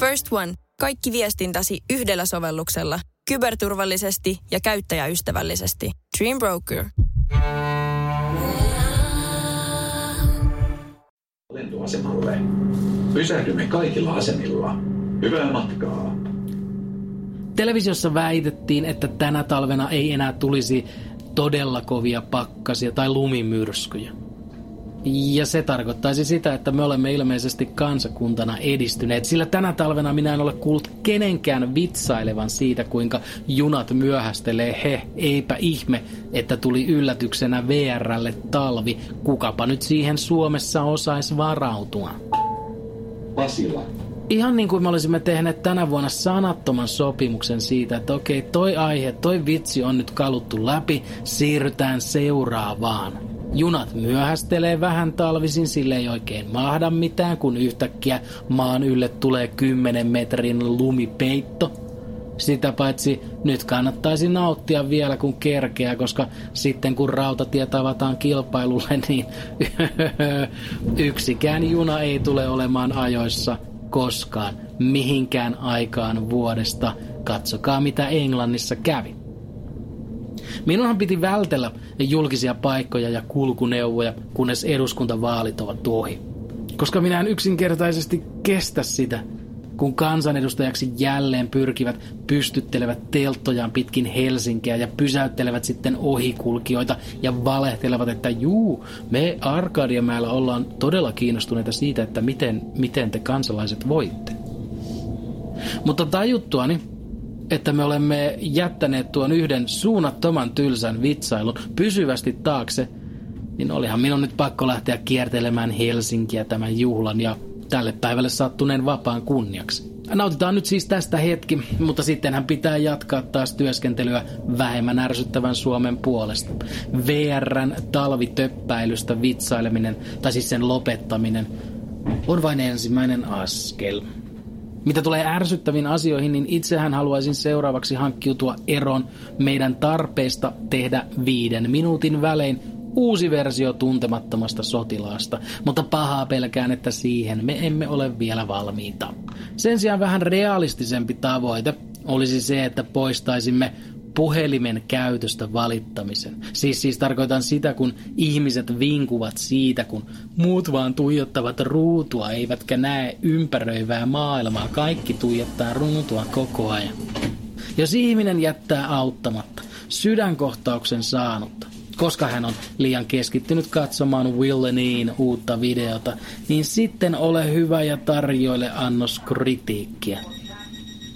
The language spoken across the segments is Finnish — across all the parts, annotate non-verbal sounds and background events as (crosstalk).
First One. Kaikki viestintäsi yhdellä sovelluksella. Kyberturvallisesti ja käyttäjäystävällisesti. Dream Broker. Lentoasemalle. Pysähdymme kaikilla asemilla. Hyvää matkaa. Televisiossa väitettiin, että tänä talvena ei enää tulisi todella kovia pakkasia tai lumimyrskyjä. Ja se tarkoittaisi sitä, että me olemme ilmeisesti kansakuntana edistyneet, sillä tänä talvena minä en ole kuullut kenenkään vitsailevan siitä, kuinka junat myöhästelee he. Eipä ihme, että tuli yllätyksenä VRlle talvi. Kukapa nyt siihen Suomessa osaisi varautua. Pasila. Ihan niin kuin me olisimme tehneet tänä vuonna sanattoman sopimuksen siitä, että okei, toi aihe, toi vitsi on nyt kaluttu läpi, siirrytään seuraavaan. Junat myöhästelee vähän talvisin, sille ei oikein mahda mitään, kun yhtäkkiä maan ylle tulee 10 metrin lumipeitto. Sitä paitsi nyt kannattaisi nauttia vielä kun kerkeä, koska sitten kun rautatiet avataan kilpailulle, (laughs) niin (laughs) yksikään juna ei tule olemaan ajoissa koskaan mihinkään aikaan vuodesta. Katsokaa mitä Englannissa kävi. Minunhan piti vältellä julkisia paikkoja ja kulkuneuvoja, kunnes eduskuntavaalit ovat ohi. Koska minä en yksinkertaisesti kestä sitä, kun kansanedustajaksi jälleen pyrkivät, pystyttelevät telttojaan pitkin Helsinkiä ja pysäyttelevät sitten ohikulkijoita ja valehtelevat, että juu, me Arkadiamäellä ollaan todella kiinnostuneita siitä, että miten, miten te kansalaiset voitte. Mutta tajuttuani, että me olemme jättäneet tuon yhden suunnattoman tylsän vitsailun pysyvästi taakse, niin olihan minun nyt pakko lähteä kiertelemään Helsinkiä tämän juhlan ja tälle päivälle sattuneen vapaan kunniaksi. Nautitaan nyt siis tästä hetki, mutta sittenhän pitää jatkaa taas työskentelyä vähemmän ärsyttävän Suomen puolesta. VRn talvitöppäilystä vitsaileminen, tai siis sen lopettaminen, on vain ensimmäinen askel. Mitä tulee ärsyttäviin asioihin, niin itsehän haluaisin seuraavaksi hankkiutua eroon meidän tarpeista tehdä viiden minuutin välein uusi versio tuntemattomasta sotilaasta, mutta pahaa pelkään, että siihen me emme ole vielä valmiita. Sen sijaan vähän realistisempi tavoite olisi se, että poistaisimme puhelimen käytöstä valittamisen. Siis, siis tarkoitan sitä, kun ihmiset vinkuvat siitä, kun muut vaan tuijottavat ruutua, eivätkä näe ympäröivää maailmaa. Kaikki tuijottaa ruutua koko ajan. Jos ihminen jättää auttamatta sydänkohtauksen saanutta, koska hän on liian keskittynyt katsomaan Willeniin uutta videota, niin sitten ole hyvä ja tarjoile annos kritiikkiä.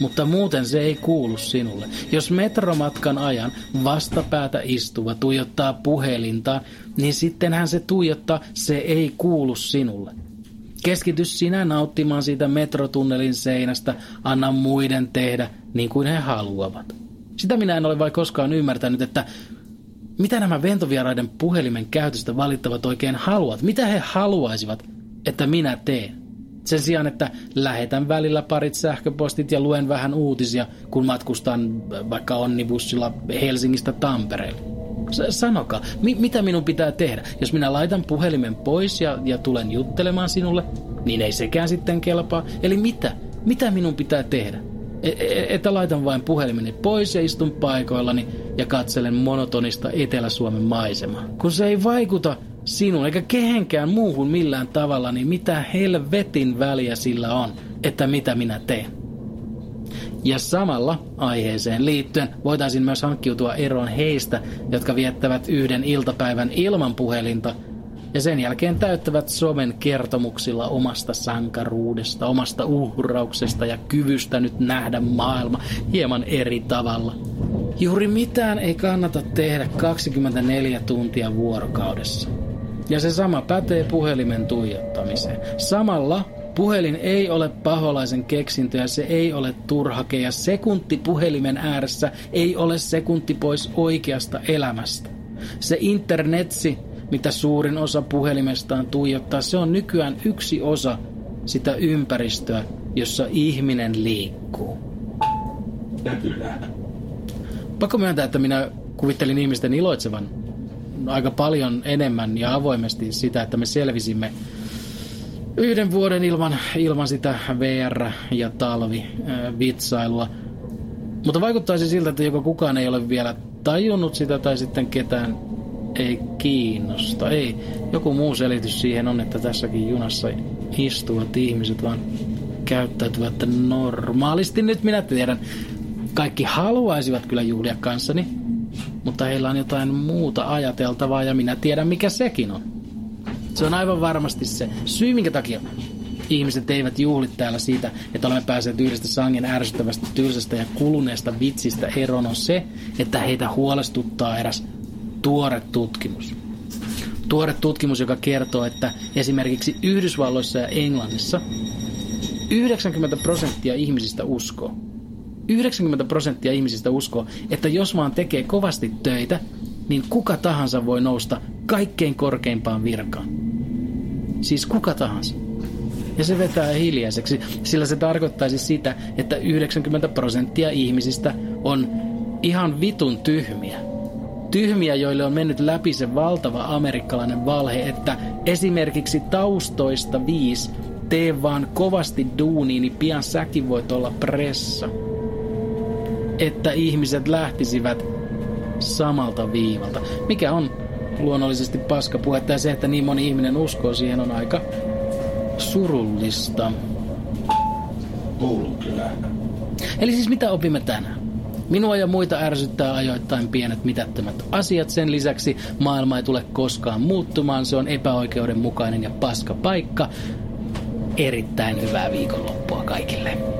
Mutta muuten se ei kuulu sinulle. Jos metromatkan ajan vastapäätä istuva tuijottaa puhelinta, niin sittenhän se tuijottaa, se ei kuulu sinulle. Keskity sinä nauttimaan siitä metrotunnelin seinästä, anna muiden tehdä niin kuin he haluavat. Sitä minä en ole vai koskaan ymmärtänyt, että mitä nämä ventovieraiden puhelimen käytöstä valittavat oikein haluat? Mitä he haluaisivat, että minä teen? Sen sijaan, että lähetän välillä parit sähköpostit ja luen vähän uutisia, kun matkustan vaikka onnibussilla Helsingistä Tampereelle. Sanokaa, mi- mitä minun pitää tehdä? Jos minä laitan puhelimen pois ja, ja tulen juttelemaan sinulle, niin ei sekään sitten kelpaa. Eli mitä? Mitä minun pitää tehdä? E, e, että laitan vain puhelimeni pois ja istun paikoillani ja katselen monotonista Etelä-Suomen maisemaa. Kun se ei vaikuta sinun eikä kehenkään muuhun millään tavalla, niin mitä helvetin väliä sillä on, että mitä minä teen. Ja samalla aiheeseen liittyen voitaisiin myös hankkiutua eroon heistä, jotka viettävät yhden iltapäivän ilman puhelinta – ja sen jälkeen täyttävät somen kertomuksilla omasta sankaruudesta, omasta uhrauksesta ja kyvystä nyt nähdä maailma hieman eri tavalla. Juuri mitään ei kannata tehdä 24 tuntia vuorokaudessa. Ja se sama pätee puhelimen tuijottamiseen. Samalla Puhelin ei ole paholaisen keksintö ja se ei ole turhake ja sekunti puhelimen ääressä ei ole sekunti pois oikeasta elämästä. Se internetsi mitä suurin osa puhelimestaan tuijottaa, se on nykyään yksi osa sitä ympäristöä, jossa ihminen liikkuu. Kyllä. Pakko myöntää, että minä kuvittelin ihmisten iloitsevan aika paljon enemmän ja avoimesti sitä, että me selvisimme yhden vuoden ilman, ilman sitä VR- ja talvi-vitsailua. Mutta vaikuttaisi siltä, että joko kukaan ei ole vielä tajunnut sitä tai sitten ketään ei kiinnosta. Ei. Joku muu selitys siihen on, että tässäkin junassa istuvat ihmiset vaan käyttäytyvät normaalisti. Nyt minä tiedän. Kaikki haluaisivat kyllä juhlia kanssani, mutta heillä on jotain muuta ajateltavaa ja minä tiedän mikä sekin on. Se on aivan varmasti se syy, minkä takia ihmiset eivät juhli täällä siitä, että olemme päässeet yhdestä sangen ärsyttävästä, tylsästä ja kuluneesta vitsistä eroon on se, että heitä huolestuttaa eräs tuore tutkimus. Tuore tutkimus, joka kertoo, että esimerkiksi Yhdysvalloissa ja Englannissa 90 prosenttia ihmisistä uskoo, 90 prosenttia ihmisistä uskoo, että jos vaan tekee kovasti töitä, niin kuka tahansa voi nousta kaikkein korkeimpaan virkaan. Siis kuka tahansa. Ja se vetää hiljaiseksi, sillä se tarkoittaisi sitä, että 90 prosenttia ihmisistä on ihan vitun tyhmiä. Tyhmiä, joille on mennyt läpi se valtava amerikkalainen valhe, että esimerkiksi taustoista viisi tee vaan kovasti duuni, niin pian säkin voit olla pressa. Että ihmiset lähtisivät samalta viivalta, mikä on luonnollisesti paskapuhetta ja se, että niin moni ihminen uskoo siihen on aika surullista. Kuulun kyllä. Eli siis mitä opimme tänään? Minua ja muita ärsyttää ajoittain pienet mitättömät asiat. Sen lisäksi maailma ei tule koskaan muuttumaan. Se on epäoikeudenmukainen ja paska paikka. Erittäin hyvää viikonloppua kaikille.